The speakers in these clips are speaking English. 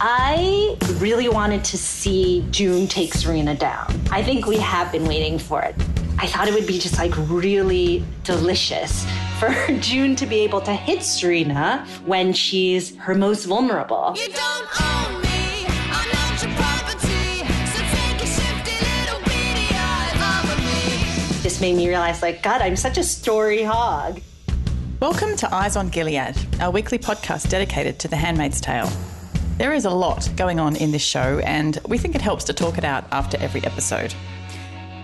I really wanted to see June take Serena down. I think we have been waiting for it. I thought it would be just like really delicious for June to be able to hit Serena when she's her most vulnerable. You don't own me, I'm not your property. So take a shifty little beady eye over me. This made me realize, like, God, I'm such a story hog. Welcome to Eyes on Gilead, our weekly podcast dedicated to The Handmaid's Tale. There is a lot going on in this show, and we think it helps to talk it out after every episode.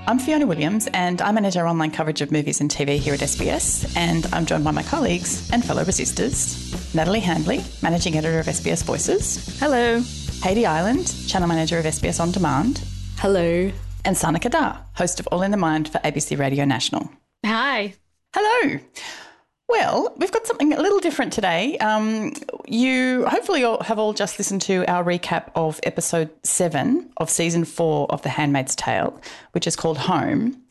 I'm Fiona Williams, and I manage our online coverage of movies and TV here at SBS, and I'm joined by my colleagues and fellow resistors Natalie Handley, managing editor of SBS Voices, Hello. Haiti Island, channel manager of SBS On Demand, Hello. and Sana Qadar, host of All in the Mind for ABC Radio National. Hi. Hello. Well, we've got something a little different today. Um, you hopefully have all just listened to our recap of episode seven of season four of The Handmaid's Tale, which is called Home.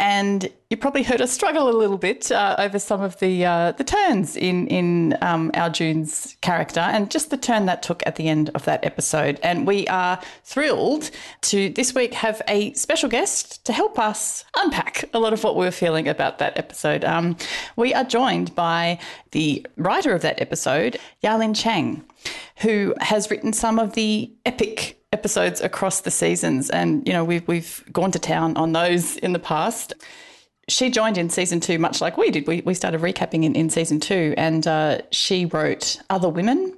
And you probably heard us struggle a little bit uh, over some of the uh, the turns in in um, our June's character, and just the turn that took at the end of that episode. And we are thrilled to this week have a special guest to help us unpack a lot of what we were feeling about that episode. Um, we are joined by the writer of that episode, Yahlin Chang, who has written some of the epic episodes across the seasons, and you know we've we've gone to town on those in the past. She joined in season two, much like we did. We we started recapping in, in season two, and uh, she wrote Other Women,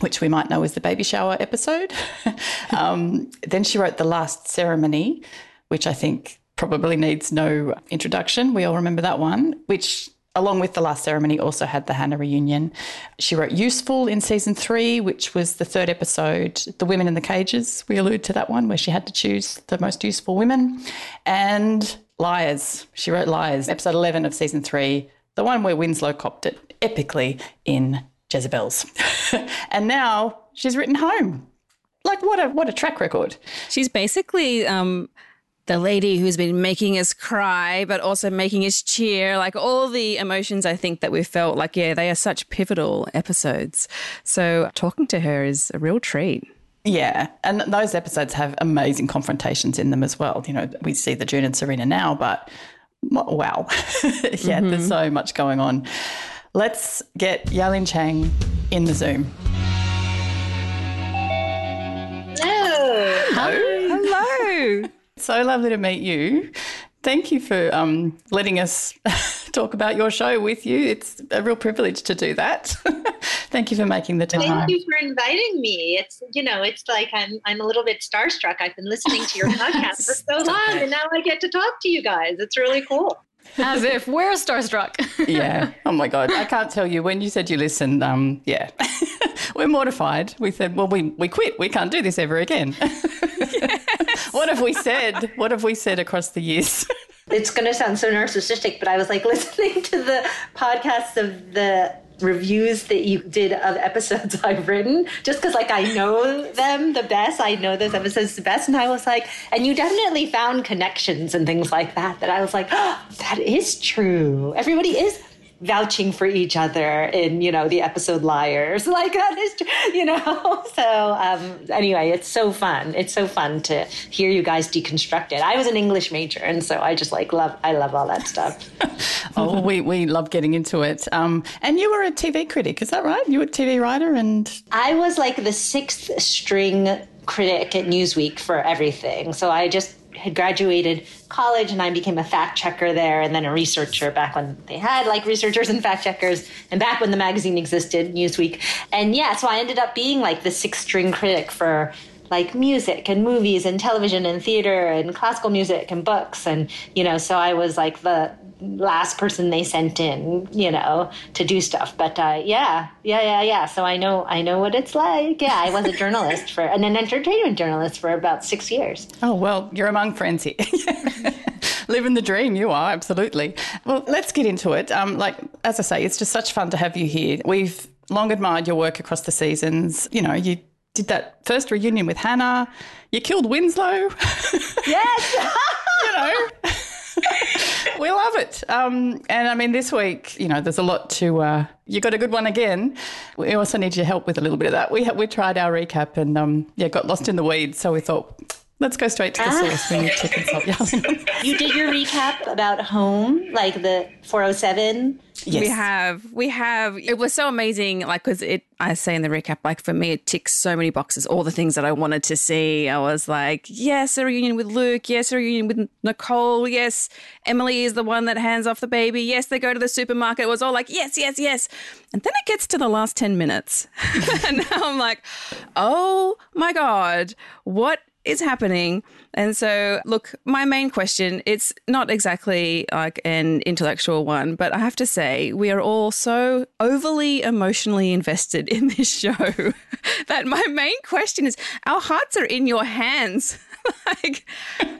which we might know as the baby shower episode. um, then she wrote The Last Ceremony, which I think probably needs no introduction. We all remember that one, which along with the last ceremony also had the hannah reunion. She wrote useful in season three which was the third episode the women in the cages we allude to that one where she had to choose the most useful women. And liars. She wrote liars episode 11 of season three the one where winslow copped it epically in jezebels. And now she's written home. Like what a what a track record. She's basically um, the lady who's been making us cry, but also making us cheer. Like all the emotions, I think that we felt like, yeah, they are such pivotal episodes. So talking to her is a real treat. Yeah, and those episodes have amazing confrontations in them as well. You know, we see the June and Serena now, but wow, yeah, there's so much going on. Let's get Yahlin Chang in the Zoom. Hello. So lovely to meet you. Thank you for um, letting us talk about your show with you. It's a real privilege to do that. Thank you for making the time. Thank you for inviting me. It's you know, it's like I'm I'm a little bit starstruck. I've been listening to your podcast for so long, and now I get to talk to you guys. It's really cool. As if we're starstruck. yeah. Oh my God. I can't tell you when you said you listened. Um, yeah. We're mortified. We said, well, we, we quit. We can't do this ever again. What have we said? What have we said across the years? It's going to sound so narcissistic, but I was like listening to the podcasts of the reviews that you did of episodes I've written, just because like I know them the best. I know those episodes the best. And I was like, and you definitely found connections and things like that, that I was like, oh, that is true. Everybody is vouching for each other in you know the episode liars like that is you know so um anyway it's so fun it's so fun to hear you guys deconstruct it i was an english major and so i just like love i love all that stuff oh, we, we love getting into it. Um, and you were a TV critic, is that right? You were a TV writer and. i was like the sixth string critic at newsweek for everything so i just had graduated college and I became a fact checker there and then a researcher back when they had like researchers and fact checkers and back when the magazine existed, Newsweek. And yeah, so I ended up being like the sixth string critic for like music and movies and television and theater and classical music and books and you know so I was like the last person they sent in, you know, to do stuff. But uh, yeah, yeah, yeah, yeah. So I know, I know what it's like. Yeah, I was a journalist for, and an entertainment journalist for about six years. Oh, well, you're among friends here. Living the dream, you are, absolutely. Well, let's get into it. Um, like, as I say, it's just such fun to have you here. We've long admired your work across the seasons. You know, you did that first reunion with Hannah, you killed Winslow. Yes. you know. we love it. Um, and I mean, this week, you know, there's a lot to. Uh, you got a good one again. We also need your help with a little bit of that. We we tried our recap and um, yeah, got lost in the weeds. So we thought, let's go straight to the Ah. source. We need to consult. Yeah. you did your recap about home, like the 407. Yes. We have, we have. It was so amazing, like because it. I say in the recap, like for me, it ticks so many boxes. All the things that I wanted to see. I was like, yes, a reunion with Luke. Yes, a reunion with Nicole. Yes, Emily is the one that hands off the baby. Yes, they go to the supermarket. It was all like, yes, yes, yes. And then it gets to the last ten minutes, and now I'm like, oh my god, what is happening. And so, look, my main question, it's not exactly like an intellectual one, but I have to say, we are all so overly emotionally invested in this show that my main question is our hearts are in your hands. like,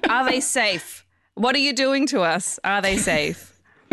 are they safe? What are you doing to us? Are they safe?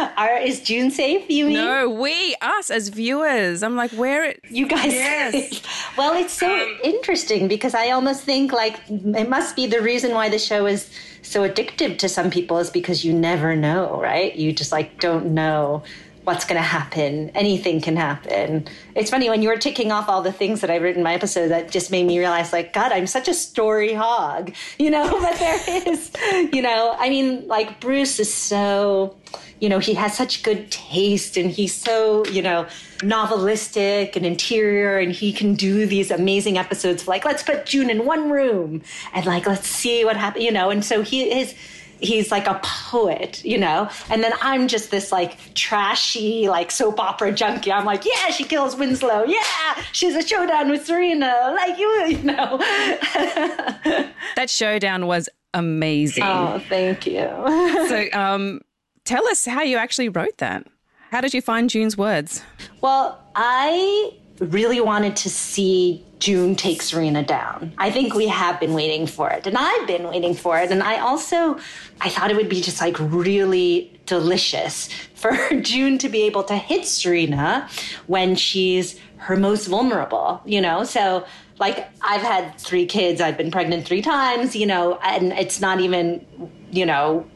Are, is June safe, you mean? No, we, us as viewers. I'm like, where it. You guys. Yes. well, it's so um, interesting because I almost think like it must be the reason why the show is so addictive to some people is because you never know, right? You just like don't know what's going to happen. Anything can happen. It's funny when you were ticking off all the things that I wrote in my episode that just made me realize like God, I'm such a story hog, you know, but there is, you know, I mean like Bruce is so you know, he has such good taste and he's so, you know, novelistic and interior and he can do these amazing episodes like, let's put June in one room and like, let's see what happens, you know, and so he is, he's like a poet, you know, and then I'm just this like trashy, like soap opera junkie. I'm like, yeah, she kills Winslow. Yeah, she's a showdown with Serena. Like, you, you know. That showdown was amazing. Oh, thank you. so, um, tell us how you actually wrote that. How did you find June's words? Well, I really wanted to see June take Serena down. I think we have been waiting for it, and I've been waiting for it. And I also, I thought it would be just like really delicious for June to be able to hit Serena when she's her most vulnerable, you know? So, like, I've had three kids, I've been pregnant three times, you know, and it's not even, you know,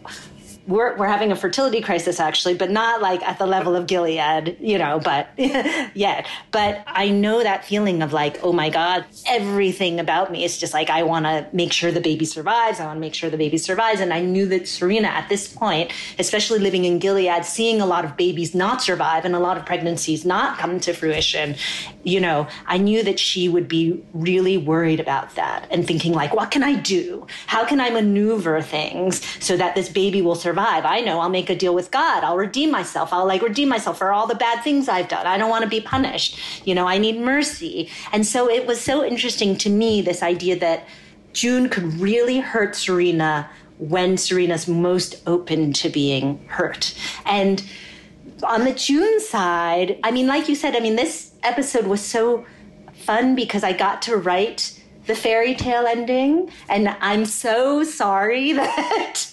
we're, we're having a fertility crisis actually, but not like at the level of Gilead, you know, but yet. But I know that feeling of like, oh my God, everything about me is just like, I want to make sure the baby survives. I want to make sure the baby survives. And I knew that Serena at this point, especially living in Gilead, seeing a lot of babies not survive and a lot of pregnancies not come to fruition, you know, I knew that she would be really worried about that and thinking like, what can I do? How can I maneuver things so that this baby will survive? I know I'll make a deal with God. I'll redeem myself. I'll like redeem myself for all the bad things I've done. I don't want to be punished. You know, I need mercy. And so it was so interesting to me, this idea that June could really hurt Serena when Serena's most open to being hurt. And on the June side, I mean, like you said, I mean, this episode was so fun because I got to write the fairy tale ending. And I'm so sorry that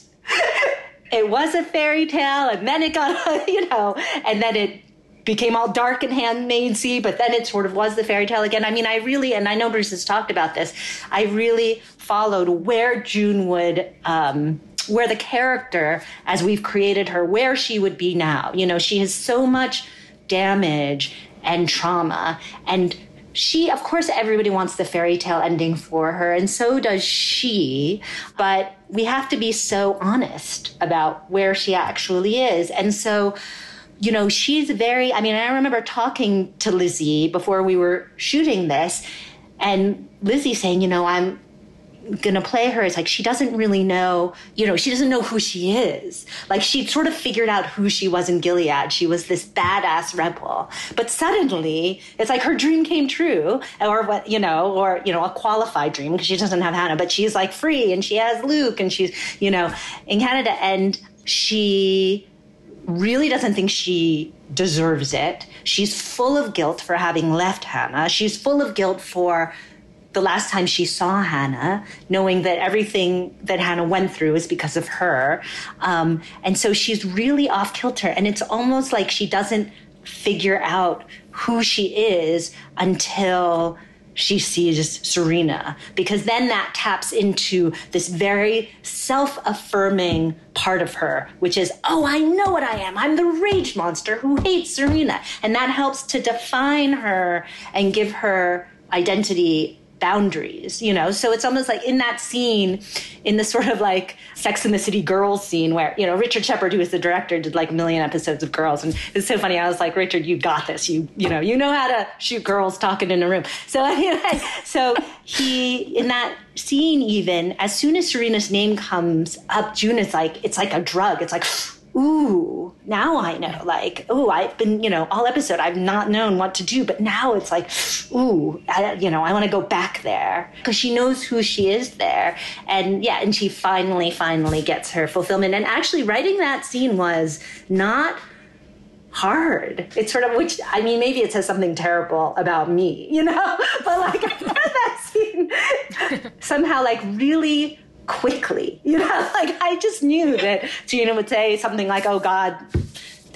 it was a fairy tale and then it got, you know, and then it became all dark and handmaidsy, but then it sort of was the fairy tale again. I mean, I really, and I know Bruce has talked about this, I really followed where June would, um, where the character, as we've created her, where she would be now. You know, she has so much damage and trauma. And she, of course, everybody wants the fairy tale ending for her, and so does she. But we have to be so honest about where she actually is. And so, you know, she's very, I mean, I remember talking to Lizzie before we were shooting this, and Lizzie saying, you know, I'm gonna play her it's like she doesn't really know you know she doesn't know who she is like she sort of figured out who she was in gilead she was this badass rebel but suddenly it's like her dream came true or what you know or you know a qualified dream because she doesn't have hannah but she's like free and she has luke and she's you know in canada and she really doesn't think she deserves it. She's full of guilt for having left Hannah. She's full of guilt for the last time she saw Hannah, knowing that everything that Hannah went through is because of her. Um, and so she's really off kilter. And it's almost like she doesn't figure out who she is until she sees Serena, because then that taps into this very self affirming part of her, which is, oh, I know what I am. I'm the rage monster who hates Serena. And that helps to define her and give her identity boundaries, you know? So it's almost like in that scene, in the sort of like Sex in the City girls scene where, you know, Richard Shepard, who is the director, did like a million episodes of girls. And it's so funny. I was like, Richard, you got this. You, you know, you know how to shoot girls talking in a room. So anyway, so he, in that scene even, as soon as Serena's name comes up, June is like, it's like a drug. It's like, ooh, now I know. Like, ooh, I've been, you know, all episode, I've not known what to do, but now it's like, ooh, I, you know, I want to go back there because she knows who she is there. And yeah, and she finally, finally gets her fulfillment. And actually, writing that scene was not hard. It's sort of, which, I mean, maybe it says something terrible about me, you know, but like, I found that scene somehow like really quickly, you know, like I just knew that Gina would say something like, oh God,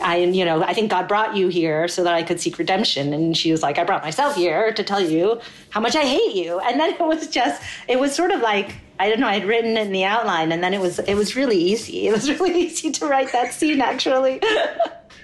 I, you know, I think God brought you here so that I could seek redemption. And she was like, I brought myself here to tell you how much I hate you. And then it was just, it was sort of like, I don't know, I had written it in the outline and then it was, it was really easy. It was really easy to write that scene actually.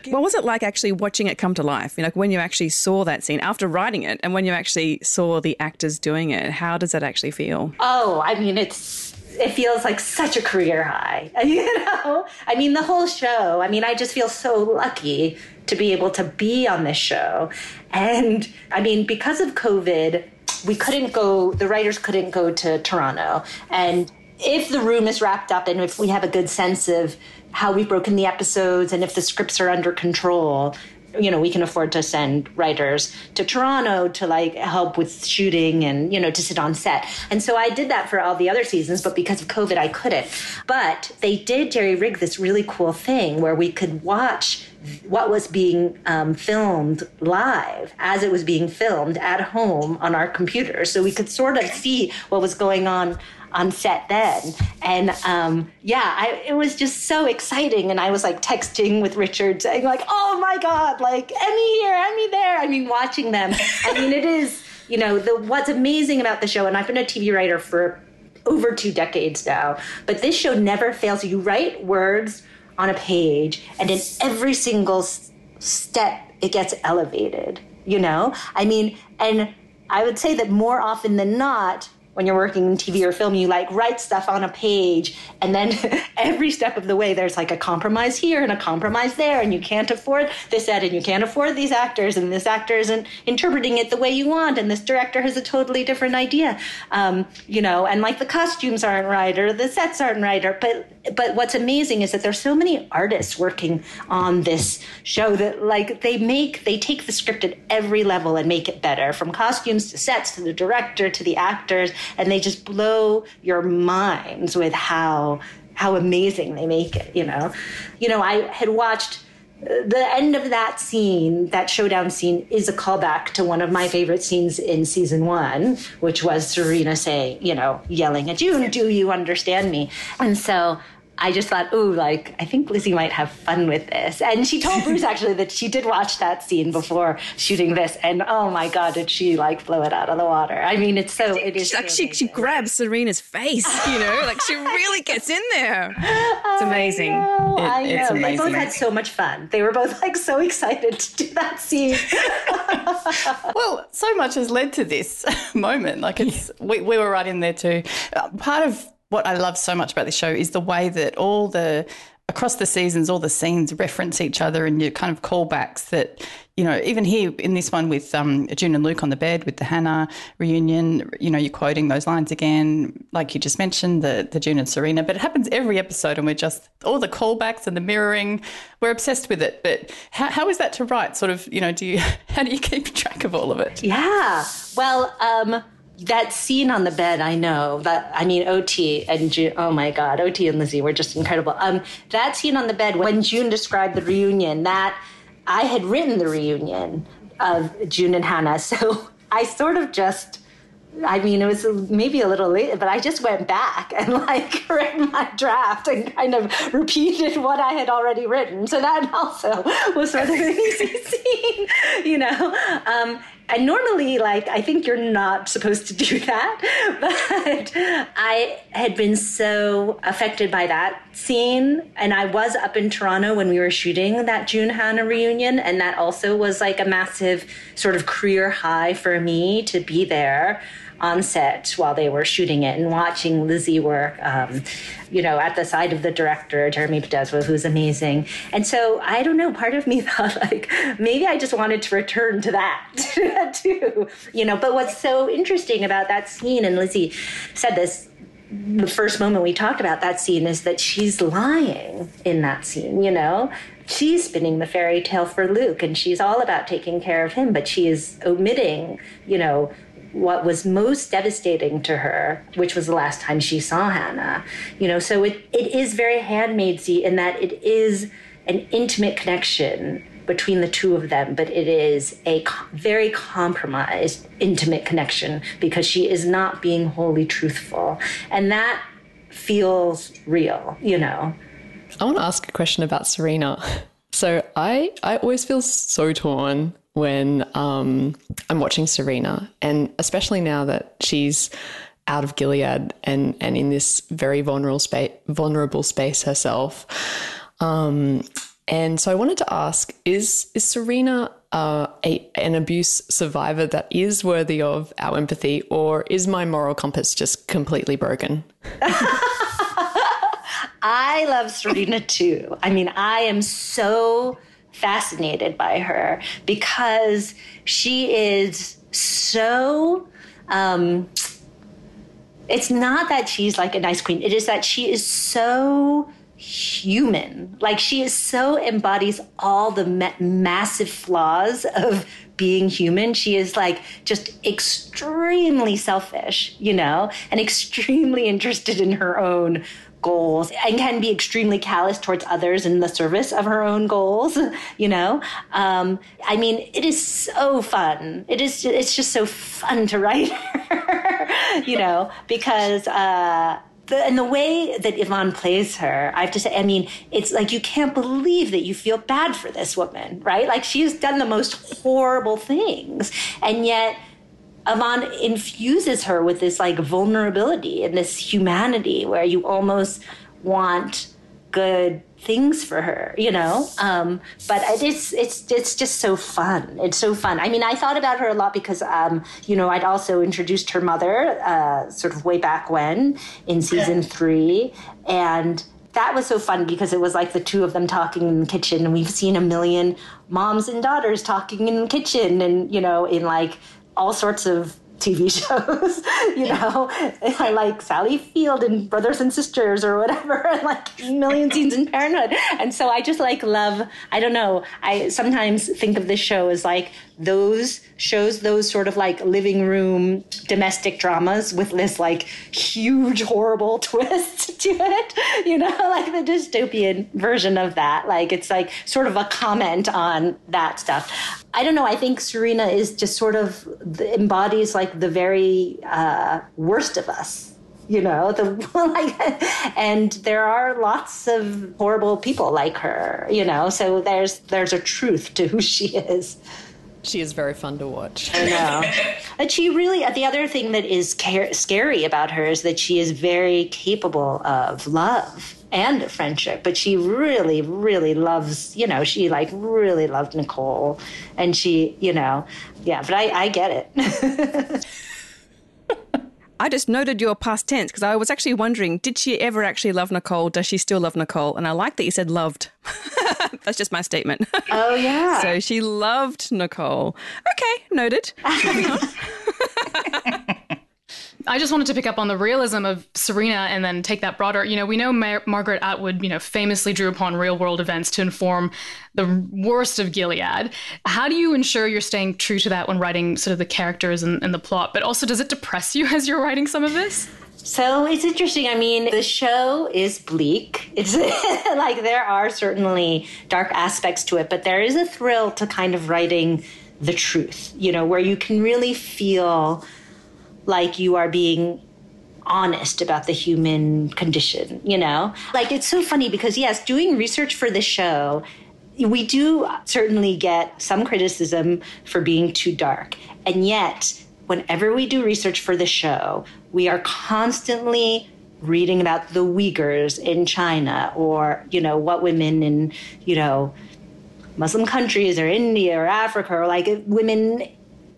What was it like actually watching it come to life? You know, like when you actually saw that scene after writing it and when you actually saw the actors doing it, how does that actually feel? Oh, I mean, it's it feels like such a career high. You know, I mean, the whole show. I mean, I just feel so lucky to be able to be on this show, and I mean, because of COVID, we couldn't go. The writers couldn't go to Toronto, and if the room is wrapped up and if we have a good sense of how we've broken the episodes and if the scripts are under control you know we can afford to send writers to toronto to like help with shooting and you know to sit on set. And so i did that for all the other seasons but because of covid i couldn't. But they did jerry rig this really cool thing where we could watch what was being um, filmed live as it was being filmed at home on our computers so we could sort of see what was going on on set then. And um, yeah, I, it was just so exciting. And I was like texting with Richard saying like, oh my God, like Emmy here, Emmy there. I mean, watching them. I mean, it is, you know, the what's amazing about the show, and I've been a TV writer for over two decades now, but this show never fails. You write words on a page, and in every single step, it gets elevated, you know? I mean, and I would say that more often than not, when you're working in TV or film, you like write stuff on a page, and then every step of the way, there's like a compromise here and a compromise there, and you can't afford this set, and you can't afford these actors, and this actor isn't interpreting it the way you want, and this director has a totally different idea, um, you know, and like the costumes aren't right or the sets aren't right, or but but what's amazing is that there's so many artists working on this show that like they make they take the script at every level and make it better from costumes to sets to the director to the actors and they just blow your minds with how how amazing they make it you know you know i had watched uh, the end of that scene, that showdown scene, is a callback to one of my favorite scenes in season one, which was Serena saying, you know, yelling at June, Do you understand me? And so I just thought, ooh, like, I think Lizzie might have fun with this. And she told Bruce actually that she did watch that scene before shooting this. And oh my God, did she like blow it out of the water? I mean, it's so, it is. Like so she, she grabs Serena's face, you know, like she really gets in there. It's amazing. I know. it's They both had so much fun. They were both like so excited to do that scene. Well, so much has led to this moment. Like it's, we, we were right in there too. Uh, part of what I love so much about this show is the way that all the across the seasons, all the scenes reference each other and your kind of callbacks that, you know, even here in this one with um, June and Luke on the bed with the Hannah reunion, you know, you're quoting those lines again, like you just mentioned, the, the June and Serena, but it happens every episode and we're just, all the callbacks and the mirroring, we're obsessed with it. But how, how is that to write? Sort of, you know, do you, how do you keep track of all of it? Yeah. Well, um, that scene on the bed, I know that. I mean, OT and June. Oh my God, OT and Lizzie were just incredible. Um, that scene on the bed when June described the reunion, that I had written the reunion of June and Hannah, so I sort of just. I mean, it was maybe a little late, but I just went back and like read my draft and kind of repeated what I had already written. So that also was sort of an easy scene, you know. Um, and normally, like, I think you're not supposed to do that, but I had been so affected by that scene. And I was up in Toronto when we were shooting that June Hannah reunion. And that also was like a massive sort of career high for me to be there on set while they were shooting it and watching Lizzie work, um, you know, at the side of the director, Jeremy Podeswa, who's amazing. And so I don't know, part of me thought like maybe I just wanted to return to that too, you know. But what's so interesting about that scene, and Lizzie said this the first moment we talked about that scene is that she's lying in that scene, you know? She's spinning the fairy tale for Luke and she's all about taking care of him, but she is omitting, you know, what was most devastating to her, which was the last time she saw Hannah. You know, so it, it is very handmaidsy in that it is an intimate connection between the two of them, but it is a very compromised, intimate connection because she is not being wholly truthful. And that feels real, you know. I want to ask a question about Serena. So I I always feel so torn when um, I'm watching Serena, and especially now that she's out of Gilead and and in this very vulnerable space vulnerable space herself. Um, and so I wanted to ask: Is is Serena uh, a, an abuse survivor that is worthy of our empathy, or is my moral compass just completely broken? I love Serena too. I mean, I am so fascinated by her because she is so. Um, it's not that she's like a nice queen, it is that she is so human. Like she is so embodies all the ma- massive flaws of being human. She is like just extremely selfish, you know, and extremely interested in her own goals and can be extremely callous towards others in the service of her own goals you know um, i mean it is so fun it is it's just so fun to write her you know because uh and the way that Yvonne plays her, I have to say, I mean, it's like you can't believe that you feel bad for this woman, right? Like she's done the most horrible things. And yet, Yvonne infuses her with this like vulnerability and this humanity where you almost want good things for her, you know. Um, but it's it's it's just so fun. It's so fun. I mean, I thought about her a lot because um, you know I'd also introduced her mother uh, sort of way back when in season three, and that was so fun because it was like the two of them talking in the kitchen, and we've seen a million moms and daughters talking in the kitchen, and you know in like all sorts of TV shows, you know, I like Sally Field and Brothers and Sisters or whatever, and like million scenes in Parenthood. And so I just like love, I don't know, I sometimes think of this show as like those shows, those sort of like living room domestic dramas with this like huge, horrible twist to it, you know, like the dystopian version of that. Like it's like sort of a comment on that stuff. I don't know. I think Serena is just sort of embodies like the very uh, worst of us, you know. The like, and there are lots of horrible people like her, you know. So there's there's a truth to who she is. She is very fun to watch. I know. and she really, uh, the other thing that is ca- scary about her is that she is very capable of love and friendship, but she really, really loves, you know, she like really loved Nicole. And she, you know, yeah, but I, I get it. I just noted your past tense because I was actually wondering, did she ever actually love Nicole? Does she still love Nicole? And I like that you said loved. That's just my statement. Oh, yeah. so she loved Nicole. Okay, noted. I just wanted to pick up on the realism of Serena and then take that broader. You know, we know Mar- Margaret Atwood, you know, famously drew upon real world events to inform the worst of Gilead. How do you ensure you're staying true to that when writing sort of the characters and, and the plot? But also, does it depress you as you're writing some of this? So it's interesting. I mean, the show is bleak. It's like there are certainly dark aspects to it, but there is a thrill to kind of writing the truth, you know, where you can really feel like you are being honest about the human condition, you know? Like it's so funny because, yes, doing research for the show, we do certainly get some criticism for being too dark. And yet, whenever we do research for the show, we are constantly reading about the Uyghurs in China or, you know, what women in, you know, Muslim countries or India or Africa or like women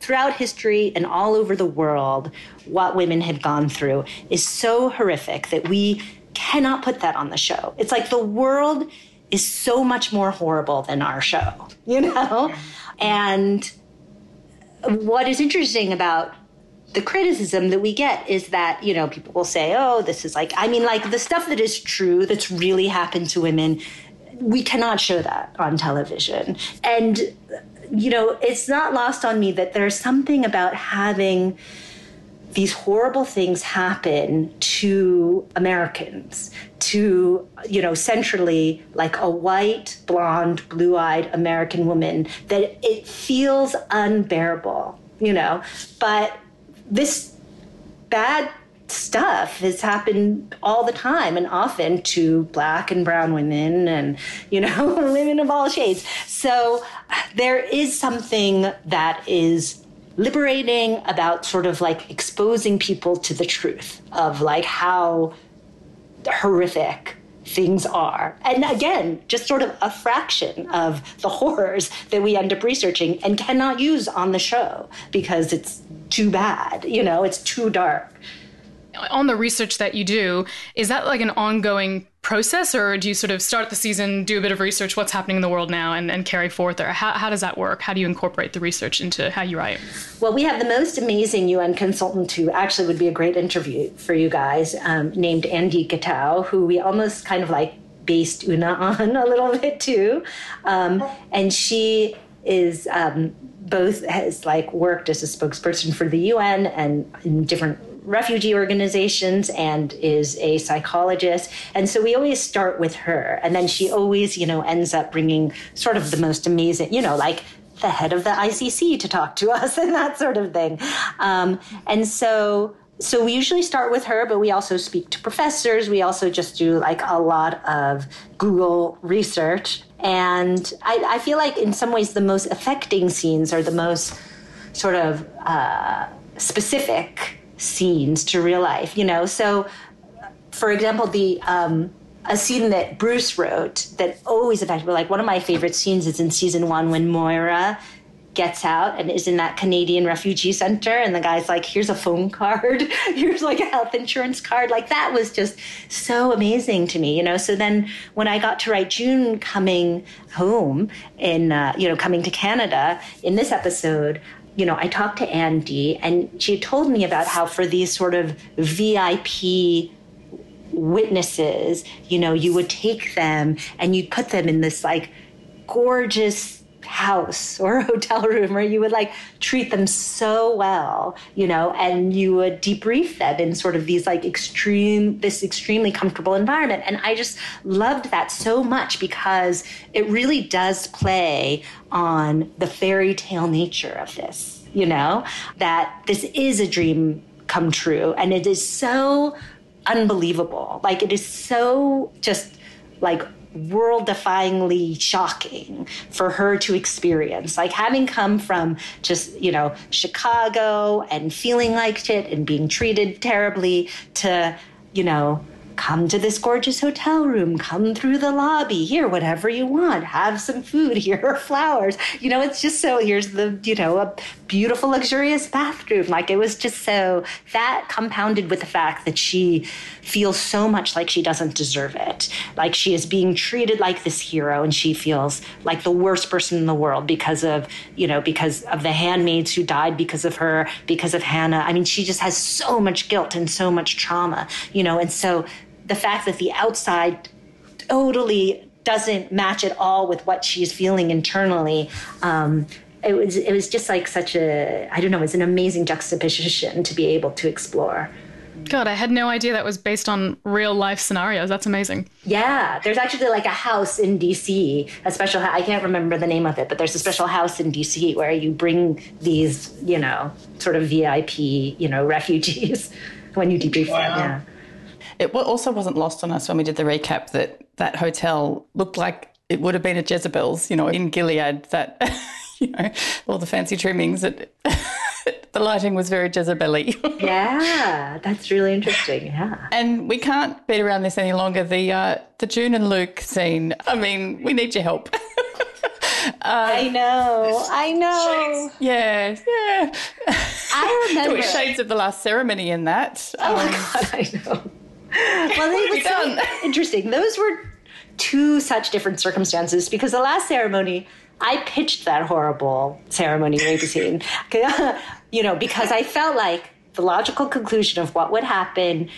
throughout history and all over the world, what women have gone through is so horrific that we cannot put that on the show. It's like the world is so much more horrible than our show, you know? And what is interesting about the criticism that we get is that, you know, people will say, oh, this is like, I mean, like the stuff that is true, that's really happened to women, we cannot show that on television. And, you know, it's not lost on me that there's something about having these horrible things happen to Americans, to, you know, centrally like a white, blonde, blue eyed American woman, that it feels unbearable, you know. But this bad stuff has happened all the time and often to black and brown women and you know women of all shades so there is something that is liberating about sort of like exposing people to the truth of like how horrific things are. And again, just sort of a fraction of the horrors that we end up researching and cannot use on the show because it's too bad, you know, it's too dark. On the research that you do, is that like an ongoing process or do you sort of start the season, do a bit of research, what's happening in the world now, and, and carry forth? Or how, how does that work? How do you incorporate the research into how you write? Well, we have the most amazing UN consultant who actually would be a great interview for you guys, um, named Andy Gatau, who we almost kind of like based Oona on a little bit too. Um, and she is um, both has like worked as a spokesperson for the UN and in different refugee organizations and is a psychologist. And so we always start with her. And then she always you know ends up bringing sort of the most amazing you know like the head of the icc to talk to us and that sort of thing. Um, and so so we usually start with her but we also speak to professors. We also just do like a lot of google research. And I, I feel like in some ways the most affecting scenes are the most sort of uh, specific scenes to real life, you know? So, for example, the um, a scene that Bruce wrote that always affected me, like one of my favorite scenes is in season one when Moira gets out and is in that Canadian refugee center and the guy's like here's a phone card. Here's like a health insurance card. Like that was just so amazing to me you know? So then when I got to write June coming home in uh, you know coming to Canada in this episode you know, I talked to Andy and she told me about how for these sort of VIP witnesses, you know, you would take them and you'd put them in this like gorgeous house or hotel room where you would like treat them so well, you know, and you would debrief them in sort of these like extreme, this extremely comfortable environment. And I just loved that so much because it really does play on the fairy tale nature of this, you know, that this is a dream come true and it is so unbelievable. Like it is so just like world defyingly shocking for her to experience. Like having come from just, you know, Chicago and feeling like shit and being treated terribly to, you know, come to this gorgeous hotel room, come through the lobby, here, whatever you want, have some food, here are flowers. You know, it's just so, here's the, you know, a beautiful, luxurious bathroom. Like it was just so, that compounded with the fact that she feels so much like she doesn't deserve it. Like she is being treated like this hero and she feels like the worst person in the world because of, you know, because of the handmaids who died because of her, because of Hannah. I mean, she just has so much guilt and so much trauma, you know, and so the fact that the outside totally doesn't match at all with what she's feeling internally. Um, it was it was just like such a I don't know, it's an amazing juxtaposition to be able to explore. God, I had no idea that was based on real life scenarios. That's amazing. Yeah, there's actually like a house in DC, a special. I can't remember the name of it, but there's a special house in DC where you bring these, you know, sort of VIP, you know, refugees when you debrief them. Yeah. It also wasn't lost on us when we did the recap that that hotel looked like it would have been at Jezebel's, you know, in Gilead. That you know, all the fancy trimmings. That the lighting was very Jezebel-y. Yeah, that's really interesting. Yeah. And we can't beat around this any longer. The uh, the June and Luke scene. I mean, we need your help. I know. I know. Yeah, yeah. I remember. shades of the last ceremony in that. Oh my Um, god, I know. Well, it was so interesting. Those were two such different circumstances because the last ceremony, I pitched that horrible ceremony rape scene, you know, because I felt like the logical conclusion of what would happen.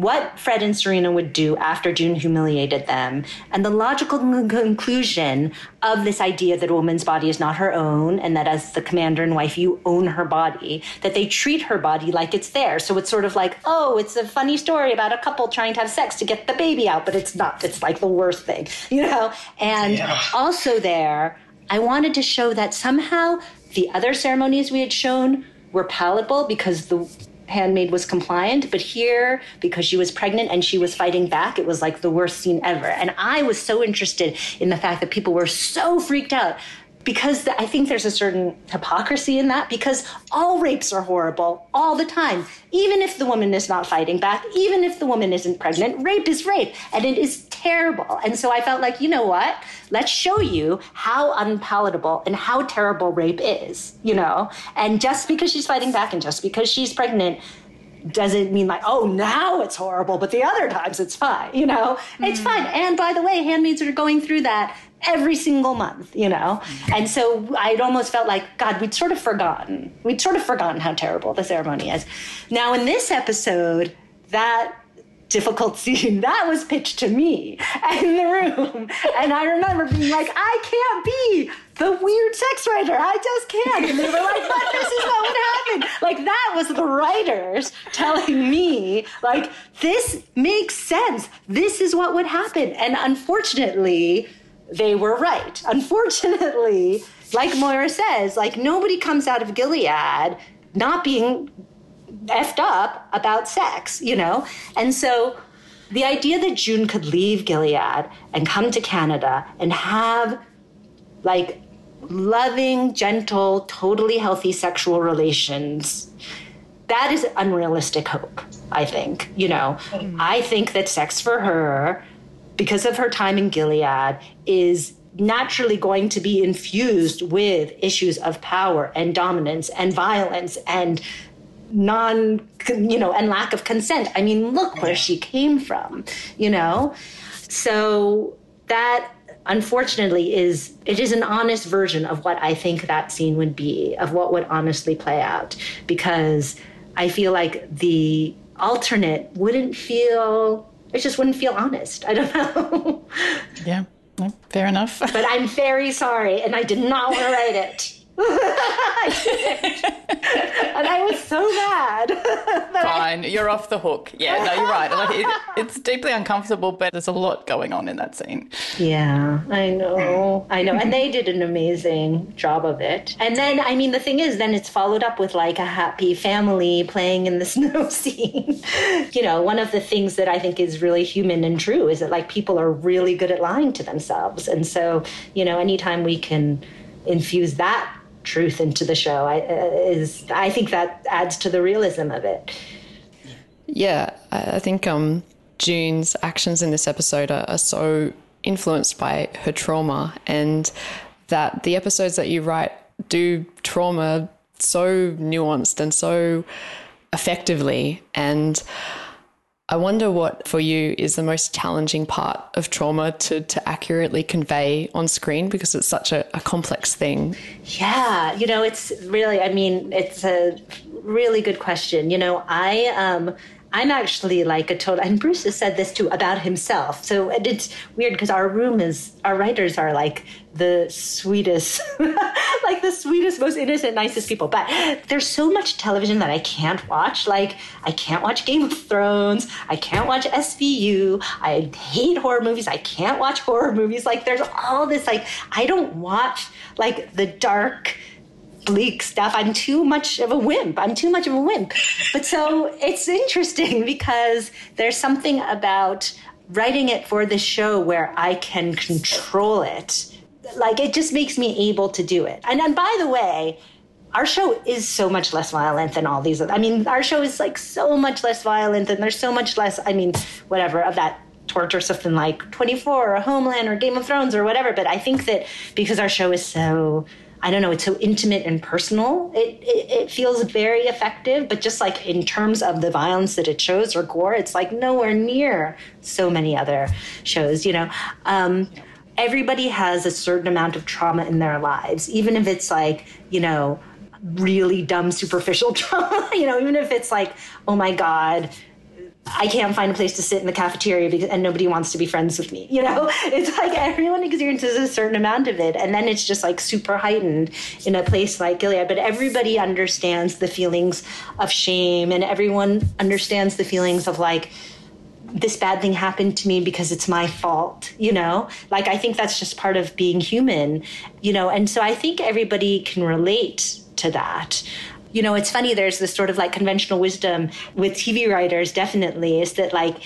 What Fred and Serena would do after June humiliated them, and the logical con- conclusion of this idea that a woman's body is not her own, and that as the commander and wife, you own her body, that they treat her body like it's theirs. So it's sort of like, oh, it's a funny story about a couple trying to have sex to get the baby out, but it's not. It's like the worst thing, you know? And also, there, I wanted to show that somehow the other ceremonies we had shown were palatable because the handmaid was compliant, but here, because she was pregnant and she was fighting back, it was like the worst scene ever. And I was so interested in the fact that people were so freaked out because I think there's a certain hypocrisy in that because all rapes are horrible all the time. Even if the woman is not fighting back, even if the woman isn't pregnant, rape is rape and it is terrible. And so I felt like, you know what? Let's show you how unpalatable and how terrible rape is, you know? And just because she's fighting back and just because she's pregnant doesn't mean like, oh, now it's horrible, but the other times it's fine, you know? It's mm. fine. And by the way, handmaids are going through that every single month, you know? Mm. And so I'd almost felt like, God, we'd sort of forgotten. We'd sort of forgotten how terrible the ceremony is. Now, in this episode, that difficult scene that was pitched to me in the room and i remember being like i can't be the weird sex writer. I just can't. And they were like but this is what would happen like that was the writers telling me like this makes sense. This is what would happen. And unfortunately they were right. Unfortunately like moira says like nobody comes out of gilead not being effed up about sex, you know? And so the idea that June could leave Gilead and come to Canada and have like loving, gentle, totally healthy sexual relations, that is unrealistic hope, I think. You know, mm-hmm. I think that sex for her, because of her time in Gilead, is naturally going to be infused with issues of power and dominance and violence and non you know and lack of consent. I mean look where she came from you know? So that unfortunately is it is an honest version of what i think that scene would be of what would honestly play out. Because i feel like the alternate wouldn't feel it just wouldn't feel honest. I don't know. Yeah, fair enough. but i'm very sorry and i did not want to write it and I was so mad. Fine, you're off the hook. Yeah, no, you're right. Like, it, it's deeply uncomfortable, but there's a lot going on in that scene. Yeah, I know. I know. And they did an amazing job of it. And then, I mean, the thing is, then it's followed up with like a happy family playing in the snow scene. you know, one of the things that I think is really human and true is that like people are really good at lying to themselves. And so, you know, anytime we can infuse that truth into the show, I, uh, is I think that adds to the realism of it. Yeah, I think um, June's actions in this episode are, are so influenced by her trauma, and that the episodes that you write do trauma so nuanced and so effectively. And I wonder what for you is the most challenging part of trauma to, to accurately convey on screen because it's such a, a complex thing. Yeah, you know, it's really, I mean, it's a really good question. You know, I, um, I'm actually like a total, and Bruce has said this too about himself. So it's weird because our room is, our writers are like the sweetest, like the sweetest, most innocent, nicest people. But there's so much television that I can't watch. Like, I can't watch Game of Thrones. I can't watch SVU. I hate horror movies. I can't watch horror movies. Like, there's all this, like, I don't watch like the dark, bleak stuff. I'm too much of a wimp. I'm too much of a wimp. But so it's interesting because there's something about writing it for the show where I can control it. Like it just makes me able to do it. And, and by the way, our show is so much less violent than all these. I mean, our show is like so much less violent and there's so much less, I mean, whatever, of that torture stuff than like 24 or Homeland or Game of Thrones or whatever. But I think that because our show is so I don't know, it's so intimate and personal. It, it, it feels very effective, but just like in terms of the violence that it shows or gore, it's like nowhere near so many other shows, you know. Um, everybody has a certain amount of trauma in their lives, even if it's like, you know, really dumb, superficial trauma, you know, even if it's like, oh my God, I can't find a place to sit in the cafeteria because and nobody wants to be friends with me. You know, it's like everyone experiences a certain amount of it, and then it's just like super heightened in a place like Gilead. But everybody understands the feelings of shame, and everyone understands the feelings of like this bad thing happened to me because it's my fault. You know, like I think that's just part of being human. You know, and so I think everybody can relate to that you know, it's funny, there's this sort of like conventional wisdom with TV writers, definitely, is that like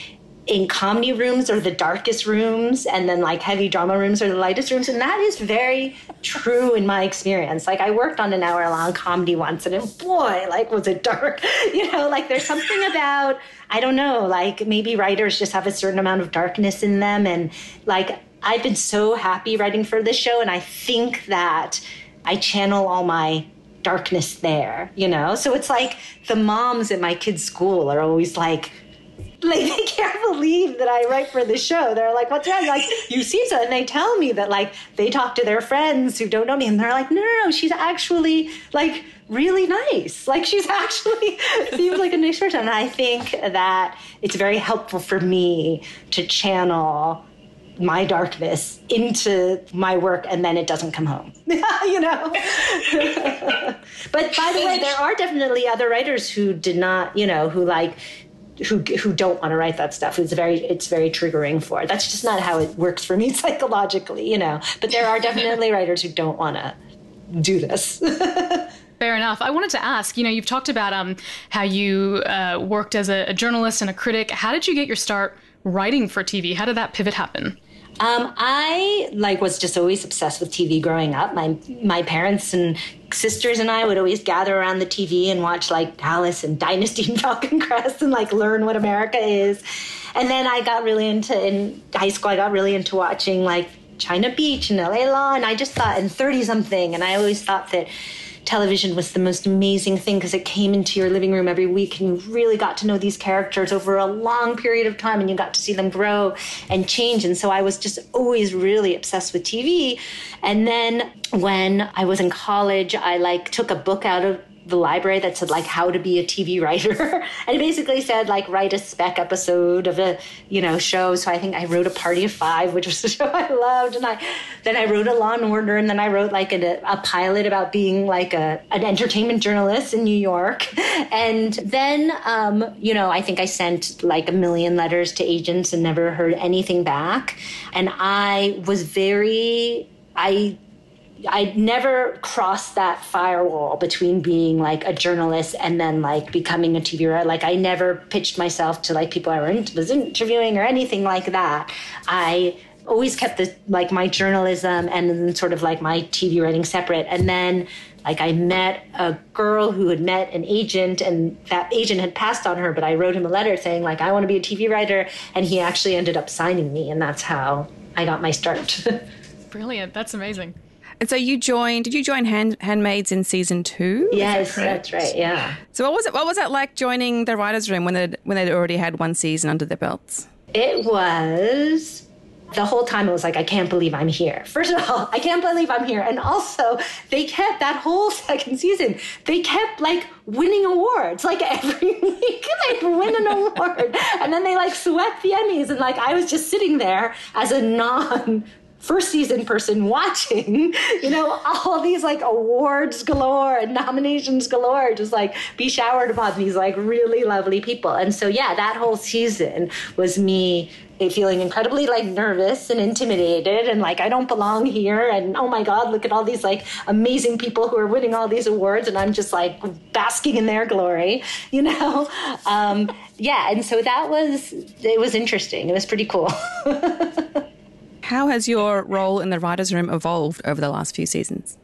in comedy rooms are the darkest rooms and then like heavy drama rooms are the lightest rooms and that is very true in my experience. Like i worked on an hour long comedy once and it, boy like was it dark you know like there's something about i don't know like maybe writers just have a certain amount of darkness in them and like i've been so happy writing for this show and i think that i channel all my darkness there, you know? So it's like the moms at my kids' school are always like, like they can't believe that I write for the show. They're like, "What's wrong?" Like you see so, and they tell me that like they talk to their friends who don't know me, and they're like, "No, no, no, she's actually like really nice. Like she's actually seems like a nice person." And I think that it's very helpful for me to channel my darkness into my work and then it doesn't come home you know but by the way there are definitely other writers who did not you know who like who who don't want to write that stuff it's very it's very triggering for that's just not how it works for me psychologically you know but there are definitely writers who don't want to do this Fair enough. I wanted to ask, you know, you've talked about um, how you uh, worked as a, a journalist and a critic. How did you get your start writing for TV? How did that pivot happen? Um, I like was just always obsessed with TV growing up. My my parents and sisters and I would always gather around the TV and watch like Alice and Dynasty and Falcon Crest and like learn what America is. And then I got really into in high school. I got really into watching like China Beach and LA Law, and I just thought in thirty something, and I always thought that television was the most amazing thing because it came into your living room every week and you really got to know these characters over a long period of time and you got to see them grow and change. And so I was just always really obsessed with TV. And then when I was in college, I like took a book out of the library that said like how to be a TV writer. and it basically said like write a spec episode of a, you know, show. So I think I wrote a party of five, which was a show I loved. And I then I wrote a Law and Order and then I wrote like a, a pilot about being like a an entertainment journalist in New York. And then um, you know, I think I sent like a million letters to agents and never heard anything back. And I was very I I never crossed that firewall between being like a journalist and then like becoming a TV writer. Like I never pitched myself to like people I was interviewing or anything like that. I always kept the like my journalism and then sort of like my TV writing separate. And then like I met a girl who had met an agent and that agent had passed on her, but I wrote him a letter saying like I want to be a TV writer and he actually ended up signing me and that's how I got my start. Brilliant. That's amazing. And so you joined. Did you join Hand, Handmaids in season two? Is that yes, that's right. Yeah. So what was it? What was it like joining the writers' room when they when they'd already had one season under their belts? It was the whole time it was like, I can't believe I'm here. First of all, I can't believe I'm here. And also, they kept that whole second season, they kept like winning awards. Like every week, they'd win an award. And then they like swept the Emmys. And like, I was just sitting there as a non first season person watching, you know, all these like awards galore and nominations galore, just like be showered upon these like really lovely people. And so, yeah, that whole season was me feeling incredibly like nervous and intimidated and like I don't belong here. And oh my god look at all these like amazing people who are winning all these awards and I'm just like basking in their glory you know? Um, yeah and so that was it was interesting. It was pretty cool How has your role in the writers' room evolved over the last few seasons?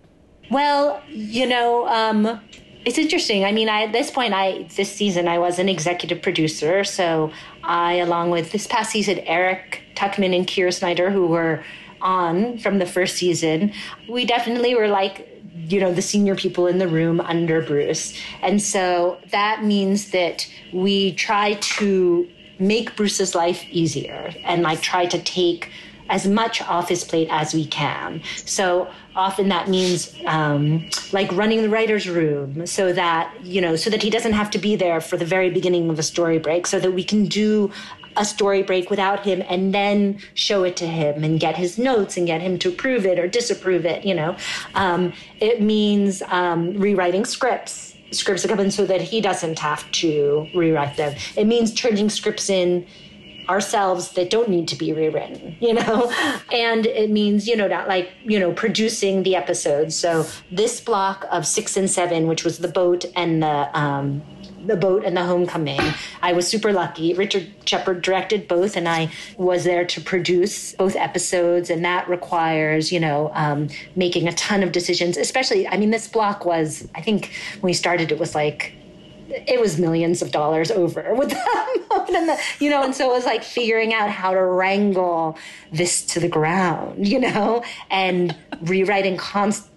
Well, you know, um, it's interesting. I mean, I, at this point, I this season I was an executive producer, so I, along with this past season, Eric Tuchman and Kira Snyder, who were on from the first season, we definitely were like you know the senior people in the room under Bruce, and so that means that we try to make Bruce's life easier and like try to take as much off his plate as we can. So often that means um, like running the writer's room so that, you know, so that he doesn't have to be there for the very beginning of a story break, so that we can do a story break without him and then show it to him and get his notes and get him to approve it or disapprove it, you know. Um, it means um, rewriting scripts. Scripts that come in so that he doesn't have to rewrite them. It means turning scripts in ourselves that don't need to be rewritten, you know? And it means, you know, not like, you know, producing the episodes. So this block of six and seven, which was the boat and the, um, the boat and the homecoming. I was super lucky. Richard Shepard directed both, and I was there to produce both episodes. And that requires, you know, um, making a ton of decisions. Especially, I mean, this block was, I think, when we started, it was like it was millions of dollars over with them and the, you know and so it was like figuring out how to wrangle this to the ground you know and rewriting constantly.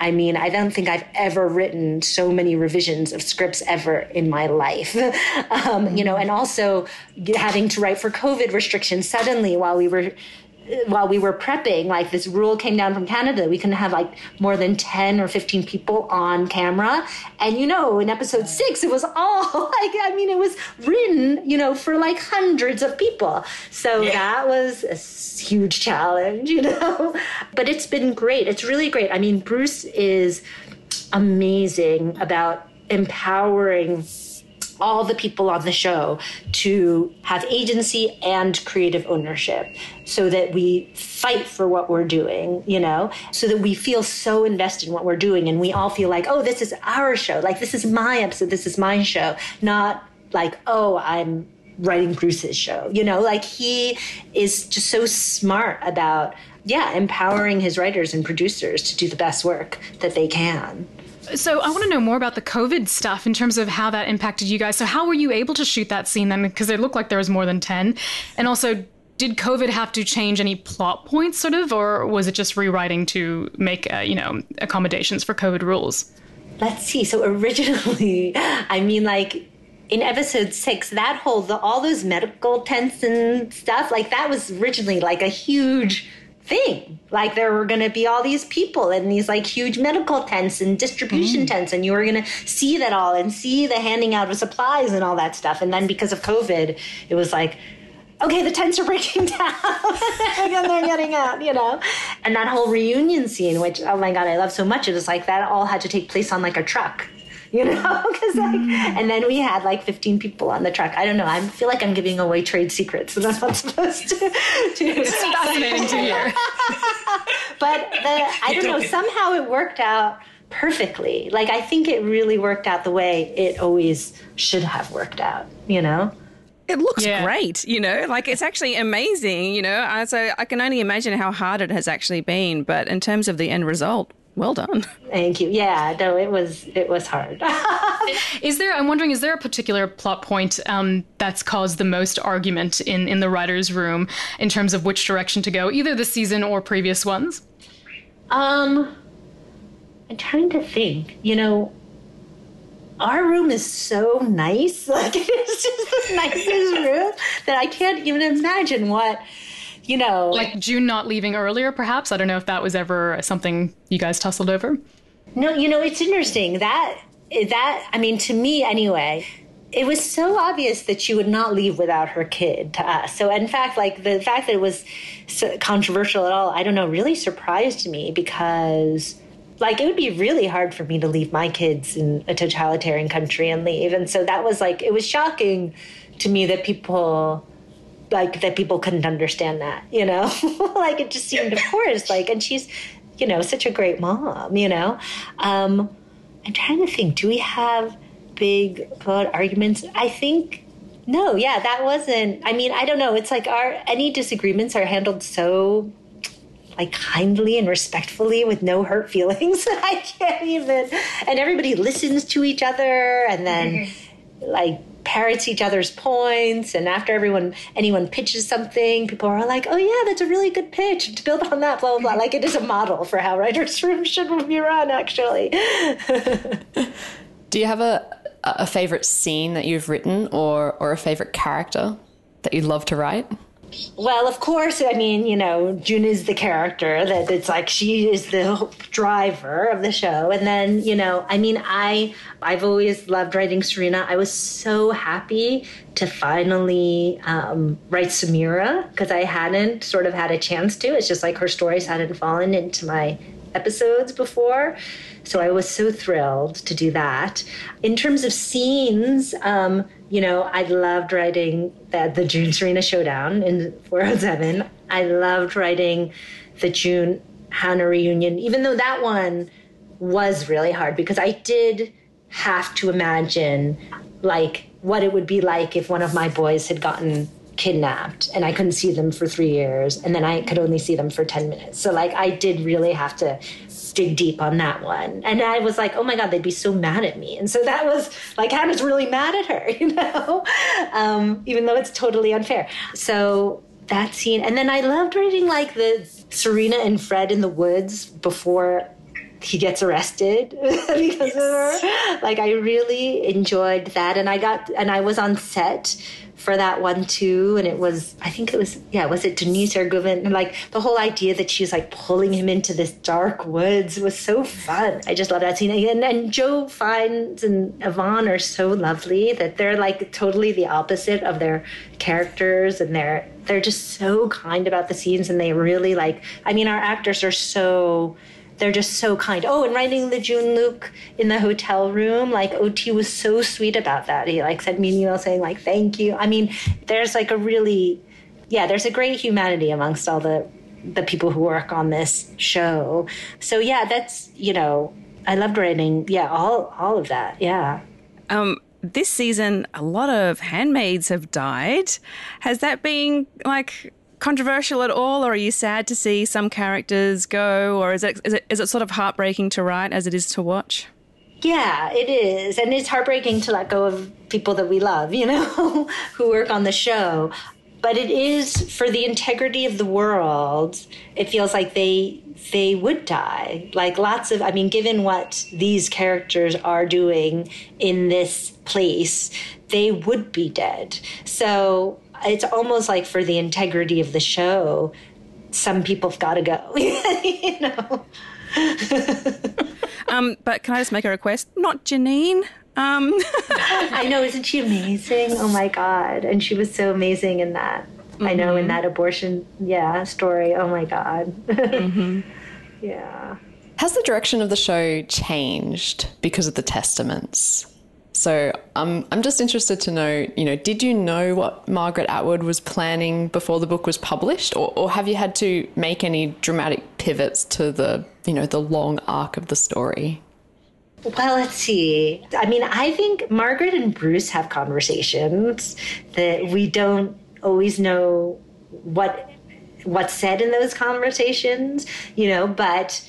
I mean i don't think i've ever written so many revisions of scripts ever in my life. Um, you know and also having to write for covid restrictions suddenly while we were while we were prepping, like this rule came down from Canada, we couldn't have like more than 10 or 15 people on camera. And you know, in episode six, it was all like, I mean, it was written, you know, for like hundreds of people. So yeah. that was a huge challenge, you know, but it's been great. It's really great. I mean, Bruce is amazing about empowering all the people on the show to have agency and creative ownership so that we fight for what we're doing, you know, so that we feel so invested in what we're doing and we all feel like, oh, this is our show. Like, this is my episode. This is my show. Not like, oh, I'm writing Bruce's show. You know, like he is just so smart about, yeah, empowering his writers and producers to do the best work that they can. So I want to know more about the COVID stuff in terms of how that impacted you guys. So how were you able to shoot that scene then? Because it looked like there was more than 10. And also, did COVID have to change any plot points sort of, or was it just rewriting to make, uh, you know, accommodations for COVID rules? Let's see. So originally, I mean, like, in episode six, that whole the, all those medical tents and stuff, like that was originally like a huge thing. Like there were going to be all these people in these like huge medical tents and distribution mm. tents, and you were going to see that all and see the handing out of supplies and all that stuff. And then because of COVID, it was like, okay, the tents are breaking down and they're getting out, you know? And that whole reunion scene, which, oh my God, I love so much, it was like that all had to take place on like a truck you know because like mm. and then we had like 15 people on the truck i don't know i feel like i'm giving away trade secrets and i'm not supposed to, to. it's fascinating to hear but the, i don't know somehow it worked out perfectly like i think it really worked out the way it always should have worked out you know it looks Yeah. great, you know, like it's actually amazing, you know. So I can only imagine how hard it has actually been. But in terms of the end result, well done. Thank you. Yeah, no, it was it was hard. Is there? I'm wondering. Is there a particular plot point um, that's caused the most argument in in the writers' room in terms of which direction to go, either this season or previous ones? Um, I'm trying to think. You know, our room is so nice. Like it's just the nicest room that I can't even imagine what. You know, Like June not leaving earlier, perhaps. I don't know if that was ever something you guys tussled over. No, you know, it's interesting that that I mean to me anyway, it was so obvious that she would not leave without her kid to us. So in fact, like the fact that it was so controversial at all, I don't know, really surprised me because like it would be really hard for me to leave my kids in a totalitarian country and leave. And so that was like it was shocking to me that people like that people couldn't understand that, you know? like it just seemed of course like and she's you know, such a great mom, you know? Um I'm trying to think, do we have big broad arguments? I think no, yeah, that wasn't I mean, I don't know. It's like our any disagreements are handled so like kindly and respectfully with no hurt feelings. I can't even and everybody listens to each other and then like parrots each other's points and after everyone anyone pitches something people are like oh yeah that's a really good pitch to build on that blah blah blah like it is a model for how writers room should be run actually Do you have a a favorite scene that you've written or or a favorite character that you'd love to write? Well, of course, I mean, you know, June is the character that it's like she is the driver of the show. And then, you know, I mean, I I've always loved writing Serena. I was so happy to finally um, write Samira because I hadn't sort of had a chance to. It's just like her stories hadn't fallen into my episodes before. So I was so thrilled to do that. In terms of scenes, um, you know, I loved writing the, the June Serena showdown in 407. I loved writing the June Hannah reunion, even though that one was really hard because I did have to imagine like what it would be like if one of my boys had gotten kidnapped and I couldn't see them for three years and then I could only see them for 10 minutes. So like I did really have to dig deep on that one. And I was like, oh my God, they'd be so mad at me. And so that was like Hannah's really mad at her, you know? Um, even though it's totally unfair. So that scene and then I loved reading like the Serena and Fred in the woods before he gets arrested because of her. Like I really enjoyed that, and I got and I was on set for that one too, and it was I think it was yeah was it Deniz Ergüven and like the whole idea that she's like pulling him into this dark woods was so fun. I just love that scene and and Joe Fiennes and Yvonne are so lovely that they're like totally the opposite of their characters and they're they're just so kind about the scenes and they really like I mean our actors are so they're just so kind. Oh, and writing the June Luke in the hotel room, like OT was so sweet about that. He like sent me an email saying like thank you. I mean, there's like a really yeah, there's a great humanity amongst all the the people who work on this show. So yeah, that's you know, I loved writing yeah, all all of that. Yeah. Um, this season, a lot of handmaids have died. Has that been like controversial at all, or are you sad to see some characters go, or is it is it, is it sort of heartbreaking to write as it is to watch? Yeah, it is. And it's heartbreaking to let go of people that we love, you know, who work on the show. But it is for the integrity of the world, it feels like they they would die. Like lots of I mean, given what these characters are doing in this place, they would be dead. So it's almost like for the integrity of the show, some people have got to go. you know. Um, but can I just make a request? Not Janine. Um, I know, isn't she amazing? Oh my god! And she was so amazing in that. I know in that abortion, yeah, story. Oh my god. Yeah. Has the direction of the show changed because of the testaments? So I'm I'm just interested to know, you know, did you know what Margaret Atwood was planning before the book was published, or, or have you had to make any dramatic pivots to the, you know, the long arc of the story? Well, let's see. I mean, I think Margaret and Bruce have conversations that we don't always know what what's said in those conversations, you know, but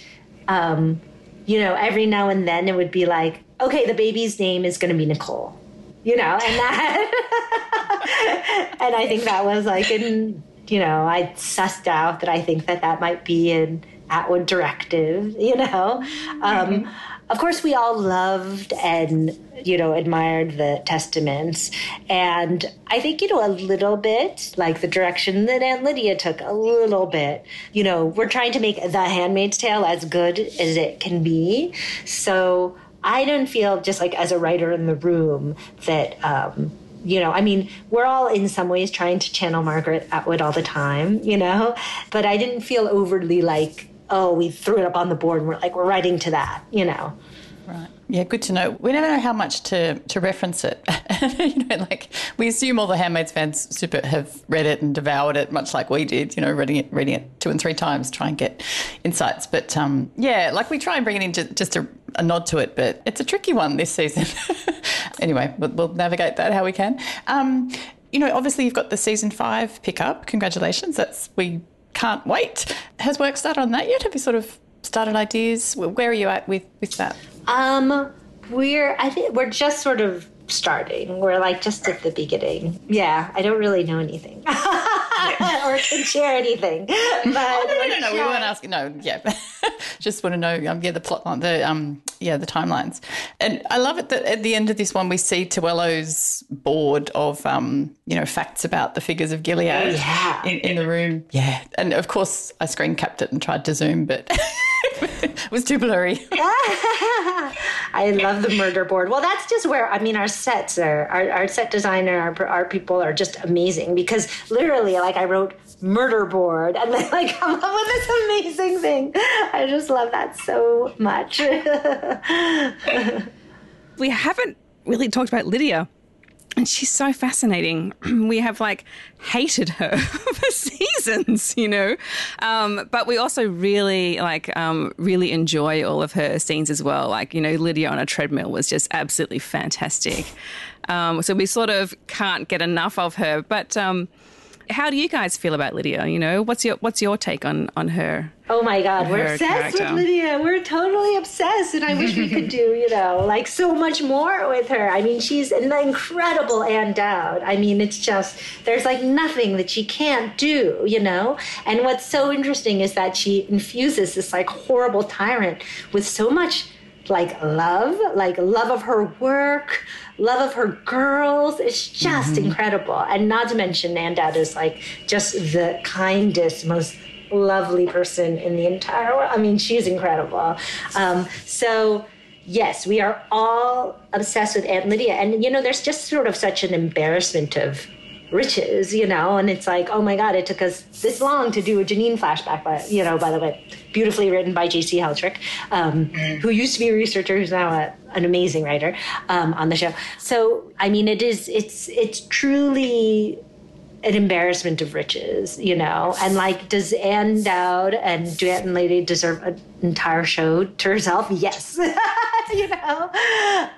um, you know, every now and then it would be like, okay, the baby's name is going to be Nicole. You know, and that and I think that was like in, you know, I sussed out that I think that that might be an Atwood directive, you know. Um, of course, we all loved and you know admired the Testaments, and I think you know a little bit like the direction that Aunt Lydia took. A little bit, you know, we're trying to make The Handmaid's Tale as good as it can be. So I don't feel just like as a writer in the room that. Um, you know, I mean, we're all in some ways trying to channel Margaret Atwood all the time, you know, but I didn't feel overly like, oh, we threw it up on the board and we're like, we're writing to that, you know. Right. Yeah, good to know. We never know how much to, to reference it. you know, like we assume all the Handmaid's fans super have read it and devoured it, much like we did. You know, reading it, reading it two and three times, try and get insights. But um, yeah, like we try and bring it in just, just a, a nod to it, but it's a tricky one this season. anyway, we'll, we'll navigate that how we can. Um, you know, obviously you've got the season five pickup. Congratulations. That's we can't wait. Has work started on that yet? Have you sort of started ideas? Where are you at with with that? Um, we're I think we're just sort of starting. We're like just at the beginning. Yeah, I don't really know anything or can share anything. But oh, no, no, no, no. We weren't asking. No, yeah, just want to know. Um, yeah, the plot line, the um, yeah, the timelines, and I love it that at the end of this one we see Tuello's board of um, you know, facts about the figures of Gilead yeah. in, in the room. Yeah, and of course I screen capped it and tried to zoom, but. it was too blurry. I love the murder board. Well, that's just where I mean, our sets are our, our set designer, our our people are just amazing because literally, like I wrote murder board and then like come up with this amazing thing. I just love that so much. we haven't really talked about Lydia. And she's so fascinating. we have like hated her for seasons, you know. Um, but we also really like um, really enjoy all of her scenes as well. Like you know, Lydia on a treadmill was just absolutely fantastic. Um, so we sort of can't get enough of her. But um, how do you guys feel about Lydia? You know, what's your what's your take on on her? Oh my God, we're obsessed character? with Lydia. We're totally obsessed, and I wish we could do, you know, like so much more with her. I mean, she's an incredible Ann Dowd. I mean, it's just there's like nothing that she can't do, you know. And what's so interesting is that she infuses this like horrible tyrant with so much like love, like love of her work, love of her girls. It's just incredible. And not to mention, Dowd is like just the kindest, most lovely person in the entire world. I mean, she's incredible. Um, so, yes, we are all obsessed with Aunt Lydia. And, you know, there's just sort of such an embarrassment of riches, you know, and it's like, oh my God, it took us this long to do a Janine flashback, but you know, by the way, beautifully written by Jacey Heldrich, um, who used to be a researcher, who's now a, an amazing writer um, on the show. So, I mean, it is, it's, it's truly an embarrassment of riches, you know. And like, does Ann Dowd and Duet and Lady deserve an entire show to herself? Yes, you know.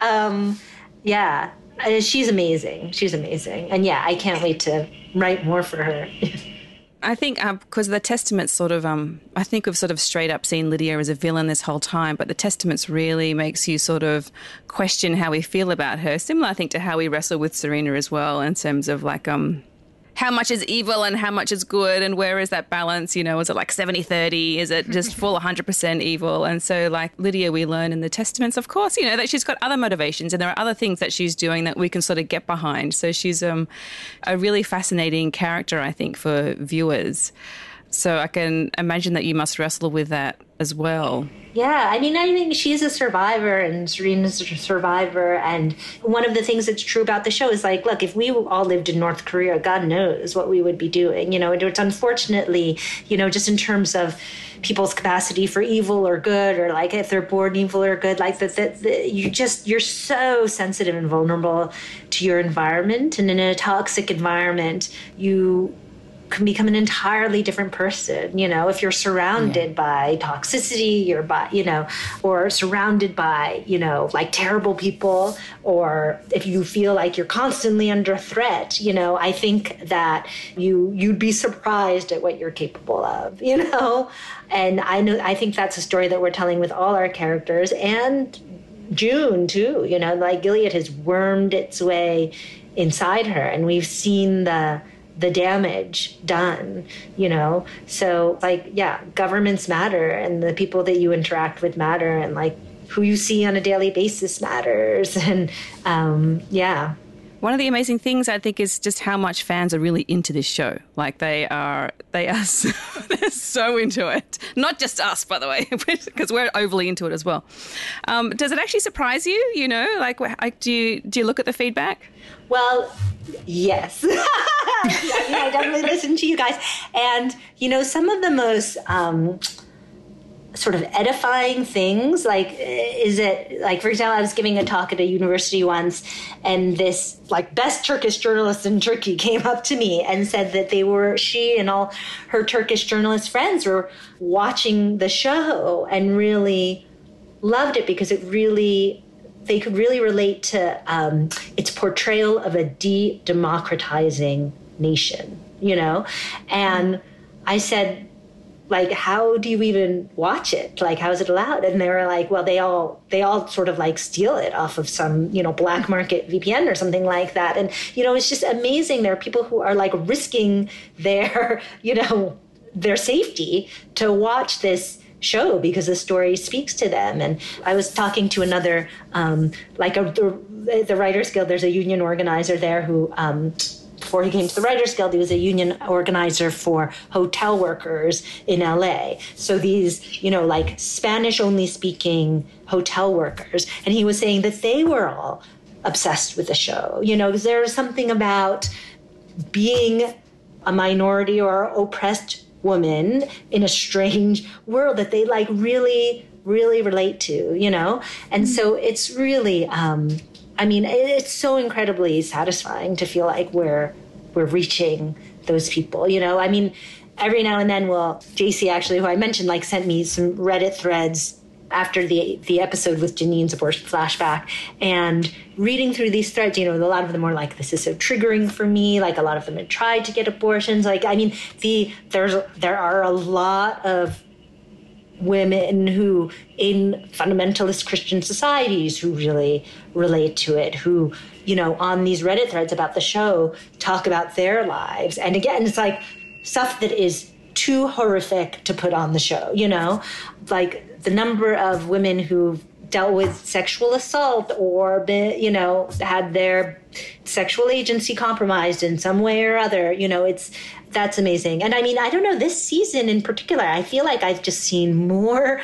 Um, yeah, she's amazing. She's amazing, and yeah, I can't wait to write more for her. I think because the Testaments sort of, um, I think we've sort of straight up seen Lydia as a villain this whole time, but the Testaments really makes you sort of question how we feel about her. Similar, I think, to how we wrestle with Serena as well, in terms of like, um, how much is evil and how much is good, and where is that balance? You know, is it like 70 30? Is it just full 100% evil? And so, like Lydia, we learn in the Testaments, of course, you know, that she's got other motivations and there are other things that she's doing that we can sort of get behind. So, she's um, a really fascinating character, I think, for viewers. So, I can imagine that you must wrestle with that as well. Yeah, I mean, I think she's a survivor and Serena's a survivor. And one of the things that's true about the show is like, look, if we all lived in North Korea, God knows what we would be doing. You know, it's unfortunately, you know, just in terms of people's capacity for evil or good, or like if they're born evil or good, like that, that, that you just, you're so sensitive and vulnerable to your environment. And in a toxic environment, you can become an entirely different person. You know, if you're surrounded by toxicity, you're by, you know, or surrounded by, you know, like terrible people, or if you feel like you're constantly under threat, you know, I think that you you'd be surprised at what you're capable of, you know? And I know I think that's a story that we're telling with all our characters and June too. You know, like Gilead has wormed its way inside her, and we've seen the the damage done. You know, so like yeah, governments matter, and the people that you interact with matter, and like who you see on a daily basis matters, and um, yeah. One of the amazing things I think is just how much fans are really into this show. Like they are, they are so, they're so into it. Not just us, by the way, because we're overly into it as well. Um, does it actually surprise you? You know, like, like do you do you look at the feedback? Well, yes. yeah, I definitely listen to you guys. And, you know, some of the most um, sort of edifying things, like, is it, like, for example, I was giving a talk at a university once, and this, like, best Turkish journalist in Turkey came up to me and said that they were, she and all her Turkish journalist friends were watching the show and really loved it because it really they could really relate to um, its portrayal of a de-democratizing nation you know? And i said like how do you even watch it? Like how is it allowed? And they were like well they all they all sort of like steal it off of some you know black market vpn or something like that. And you know it's just amazing. There are people who are like risking their you know their safety to watch this show because the story speaks to them. And I was talking to another, um, like a, the, the Writers Guild, there's a union organizer there who, um, before he came to the Writers Guild, he was a union organizer for hotel workers in LA. So these, you know, like Spanish only speaking hotel workers. And he was saying that they were all obsessed with the show. You know, because there's something about being a minority or oppressed woman in a strange world that they like really really relate to you know and so it's really um i mean it's so incredibly satisfying to feel like we're we're reaching those people you know i mean every now and then well Jacey actually who i mentioned like sent me some reddit threads after the the episode with Janine's abortion flashback and reading through these threads, you know, a lot of them were like, "This is so triggering for me." Like a lot of them had tried to get abortions. Like I mean, the there's there are a lot of women who in fundamentalist Christian societies who really relate to it, who you know on these Reddit threads about the show talk about their lives, and again, it's like stuff that is too horrific to put on the show. You know, like the number of women who've dealt with sexual assault or been, you know, had their sexual agency compromised in some way or other. You know, it's that's amazing. And I mean, I don't know this season in particular. I feel like I've just seen more.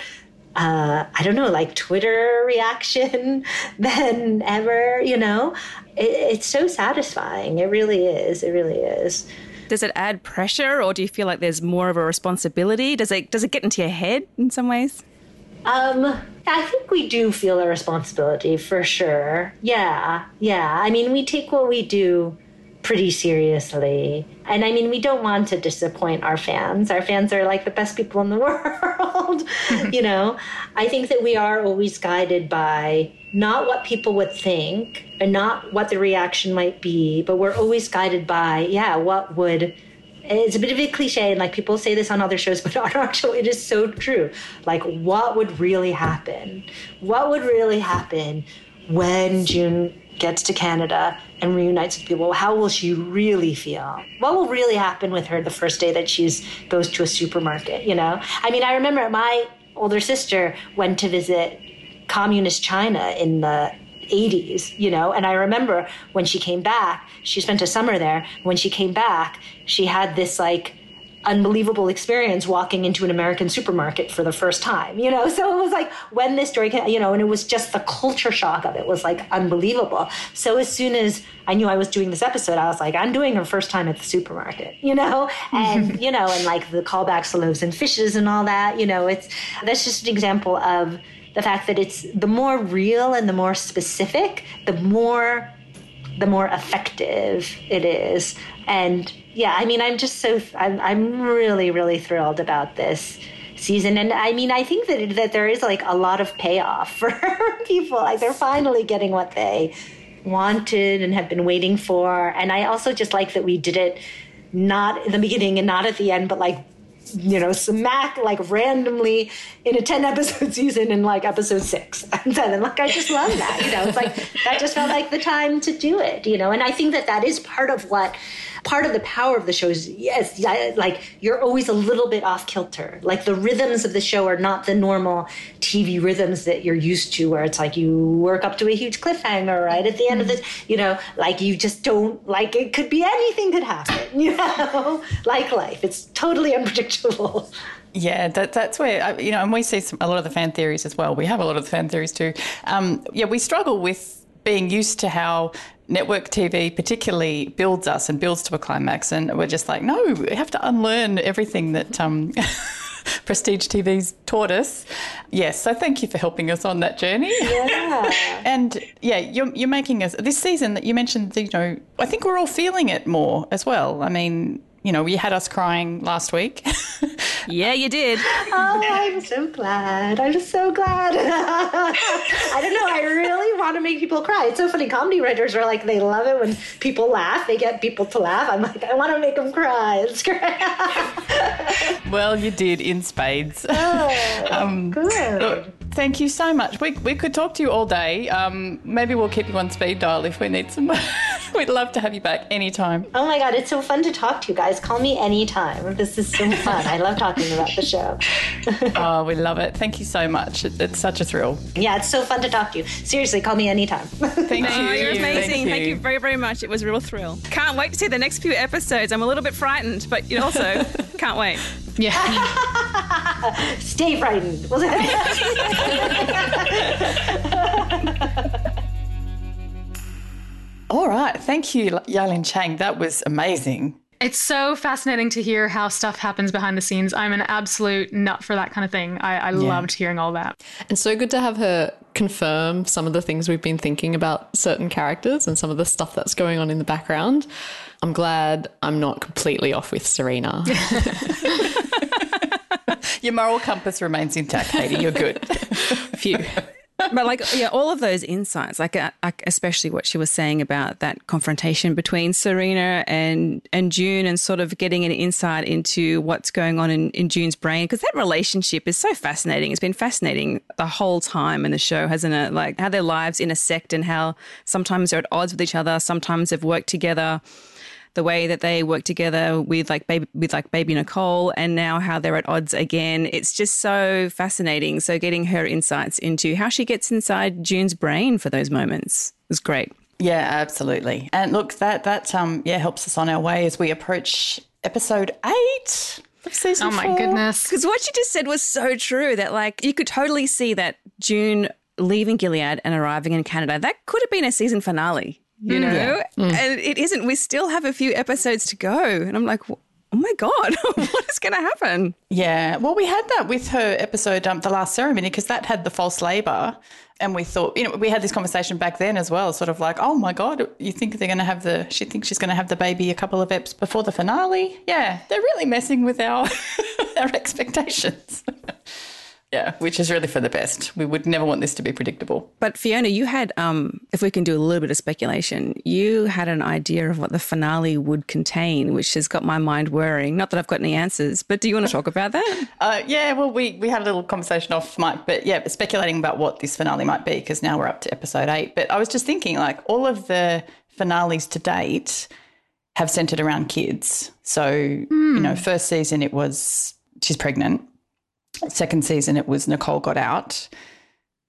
Uh, I don't know, like Twitter reaction than ever. You know, it, it's so satisfying. It really is. It really is. Does it add pressure, or do you feel like there's more of a responsibility? Does it does it get into your head in some ways? Um, I think we do feel a responsibility for sure. Yeah, yeah. I mean, we take what we do pretty seriously. And I mean, we don't want to disappoint our fans. Our fans are like the best people in the world. you know, I think that we are always guided by not what people would think and not what the reaction might be, but we're always guided by, yeah, what would it's a bit of a cliche and like people say this on other shows but on our show it is so true like what would really happen what would really happen when june gets to canada and reunites with people how will she really feel what will really happen with her the first day that she's goes to a supermarket you know i mean i remember my older sister went to visit communist china in the 80s, you know. And I remember when she came back, she spent a summer there. When she came back, she had this like unbelievable experience walking into an American supermarket for the first time, you know. So it was like when this story came, you know, and it was just the culture shock of it was like unbelievable. So as soon as I knew I was doing this episode, I was like, I'm doing her first time at the supermarket, you know, and you know, and like the callbacks to loaves and fishes and all that, you know, it's that's just an example of the fact that it's the more real and the more specific, the more the more effective it is. And yeah, I mean, I'm just so I'm I'm really really thrilled about this season. And i mean i think that that there is like a lot of payoff for people. Like they're finally getting what they wanted and have been waiting for. And i also just like that we did it not in the beginning and not at the end but like you know smack like randomly in a 10 episode season in like episode six. And then like i just love that you know it's like that just felt like the time to do it you know? And i think that that is part of what part of the power of the show is yes like you're always a little bit off kilter like the rhythms of the show are not the normal tv rhythms that you're used to where it's like you work up to a huge cliffhanger right at the end of this you know like you just don't like it could be anything could happen you know like life it's totally unpredictable Yeah, that, that's where, you know, and we see some, a lot of the fan theories as well. We have a lot of the fan theories too. Um, yeah, we struggle with being used to how network TV particularly builds us and builds to a climax. And we're just like, no, we have to unlearn everything that um, Prestige TV's taught us. Yes, so thank you for helping us on that journey. Yeah. and yeah, you're, you're making us, this season that you mentioned, you know, I think we're all feeling it more as well. I mean, you know, you had us crying last week. yeah, you did. oh, I'm so glad. I'm so glad. I don't know. I really want to make people cry. It's so funny. Comedy writers are like, they love it when people laugh. They get people to laugh. I'm like, I want to make them cry. It's great. well, you did in spades. Oh, um, good. look, thank you so much. We, we could talk to you all day. Um, maybe we'll keep you on speed dial if we need some. We'd love to have you back anytime. Oh my God, it's so fun to talk to you guys. Call me anytime. This is so fun. I love talking about the show. oh, we love it. Thank you so much. It, it's such a thrill. Yeah, it's so fun to talk to you. Seriously, call me anytime. Thank Oh, you. you're amazing. Thank Thank you. you. very, very much. It was a real thrill. Can't wait to see the next few episodes. I'm a little bit frightened, but you also can't wait. Yeah. Stay frightened. All right. Thank you, Yahlin Chang. That was amazing. It's so fascinating to hear how stuff happens behind the scenes. I'm an absolute nut for that kind of thing. I, I loved hearing all that. And so good to have her confirm some of the things we've been thinking about certain characters and some of the stuff that's going on in the background. I'm glad I'm not completely off with Serena. Your moral compass remains intact, Katie. You're good. Phew. but like yeah all of those insights like, uh, especially what she was saying about that confrontation between serena and and june and sort of getting an insight into what's going on in, in june's brain because that relationship is so fascinating it's been fascinating the whole time in the show hasn't it like how their lives intersect and how sometimes they're at odds with each other sometimes they've worked together the way that they work together with like baby with like baby Nicole and now how they're at odds again. It's just so fascinating. So getting her insights into how she gets inside June's brain for those moments was great. Yeah, absolutely. And look, that that um yeah helps us on our way as we approach episode eight of season Oh my four. goodness. Because what you just said was so true that like you could totally see that June leaving Gilead and arriving in Canada. That could have been a season finale, you know? Yeah. Mm. And it isn't. We still have a few episodes to go. And I'm like, oh my God, what is going to happen? Yeah, well, we had that with her episode, um, The Last Ceremony, because that had the false labour. And we thought, you know, we had this conversation back then as well, sort of like, oh my God, you think they're going to have the, she thinks she's going to have the baby a couple of eps before the finale? Yeah, they're really messing with our, our expectations. yeah, which is really for the best. We would never want this to be predictable. But Fiona, you had, um, if we can do a little bit of speculation, you had an idea of what the finale would contain, which has got my mind whirring. Not that I've got any answers, but do you want to talk about that? Uh, yeah, well, we, we had a little conversation off mic, but yeah, speculating about what this finale might be because now we're up to episode eight. But I was just thinking, like, all of the finales to date have centered around kids. So, you know, first season it was she's pregnant. Second season it was Nicole got out.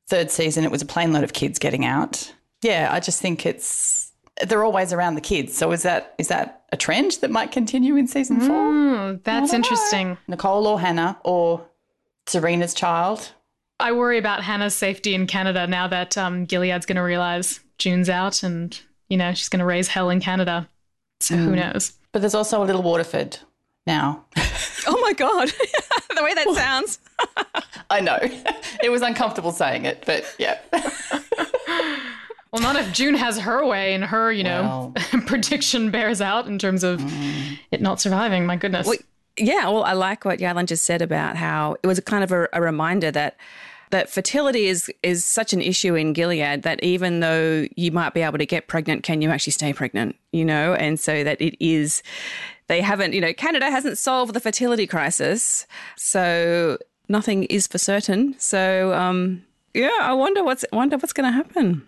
Third season it was a plane load of kids getting out. Yeah, I just think it's they're always around the kids. So is that is that a trend that might continue in season four? Mm, that's interesting. Nicole or Hannah or Serena's child. I worry about Hannah's safety in Canada now that um, Gilead's going to realize June's out and, you know, she's going to raise hell in Canada. So who Mm. knows? But there's also a little Waterford now. Oh my God, the way that sounds. I know. it was uncomfortable saying it, but yeah. Well, not if June has her way and her, you know, prediction bears out in terms of mm. it not surviving. My goodness. Well, yeah, well, I like what Yahlin just said about how it was a kind of a, a reminder that that fertility is is such an issue in Gilead that even though you might be able to get pregnant, can you actually stay pregnant? You know, and so that it is. They haven't, you know, Canada hasn't solved the fertility crisis, so nothing is for certain. So, um, yeah, I wonder what's wonder what's going to happen.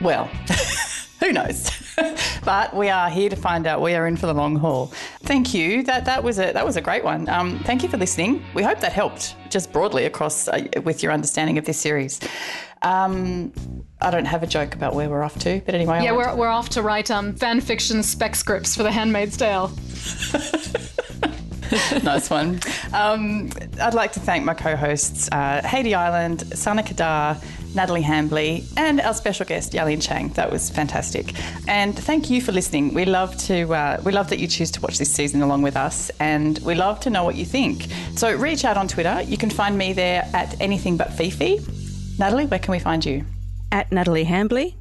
Well, who knows? but we are here to find out. We are in for the long haul. Thank you. That that was a that was a great one. Um, thank you for listening. We hope that helped just broadly across uh, with your understanding of this series. Um, I don't have a joke about where we're off to, but anyway. Yeah, we're, we're off to write um, fan fiction spec scripts for The Handmaid's Tale. nice one. Um, I'd like to thank my co-hosts uh, Haiti Island, Sana Qadar, Natalie Hambley, and our special guest Yahlin Chang. That was fantastic. And thank you for listening. We love to uh, we love that you choose to watch this season along with us, and we love to know what you think. So reach out on Twitter. You can find me there at anything but Fifi. Natalie, where can we find you? At Natalie Hambley.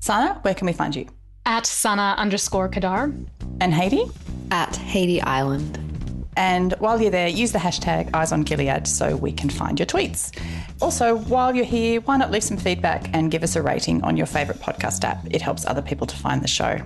Sana, where can we find you? At Sana underscore Qadar. And Haiti? At Haiti Island. And while you're there, use the hashtag Eyes on Gilead so we can find your tweets. Also, while you're here, why not leave some feedback and give us a rating on your favourite podcast app? It helps other people to find the show.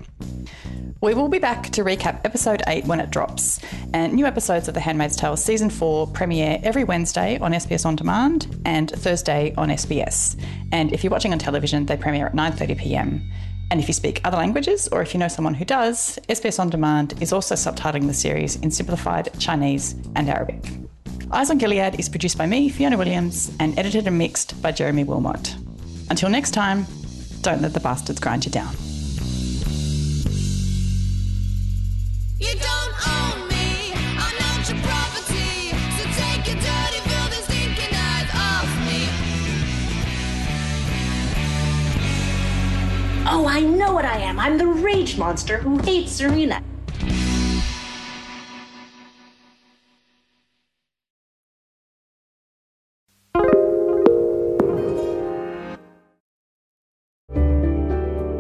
We will be back to recap episode 8 when it drops. And new episodes of The Handmaid's Tale season 4 premiere every Wednesday on SBS On Demand and Thursday on SBS. And if you're watching on television, they premiere at 9:30 p.m. And if you speak other languages or if you know someone who does, SBS On Demand is also subtitling the series in simplified Chinese and Arabic. Eyes on Gilead is produced by me, Fiona Williams, and edited and mixed by Jeremy Wilmot. Until next time, don't let the bastards grind you down. Oh, I know what I am. I'm the rage monster who hates Serena.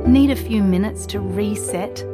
Need a few minutes to reset?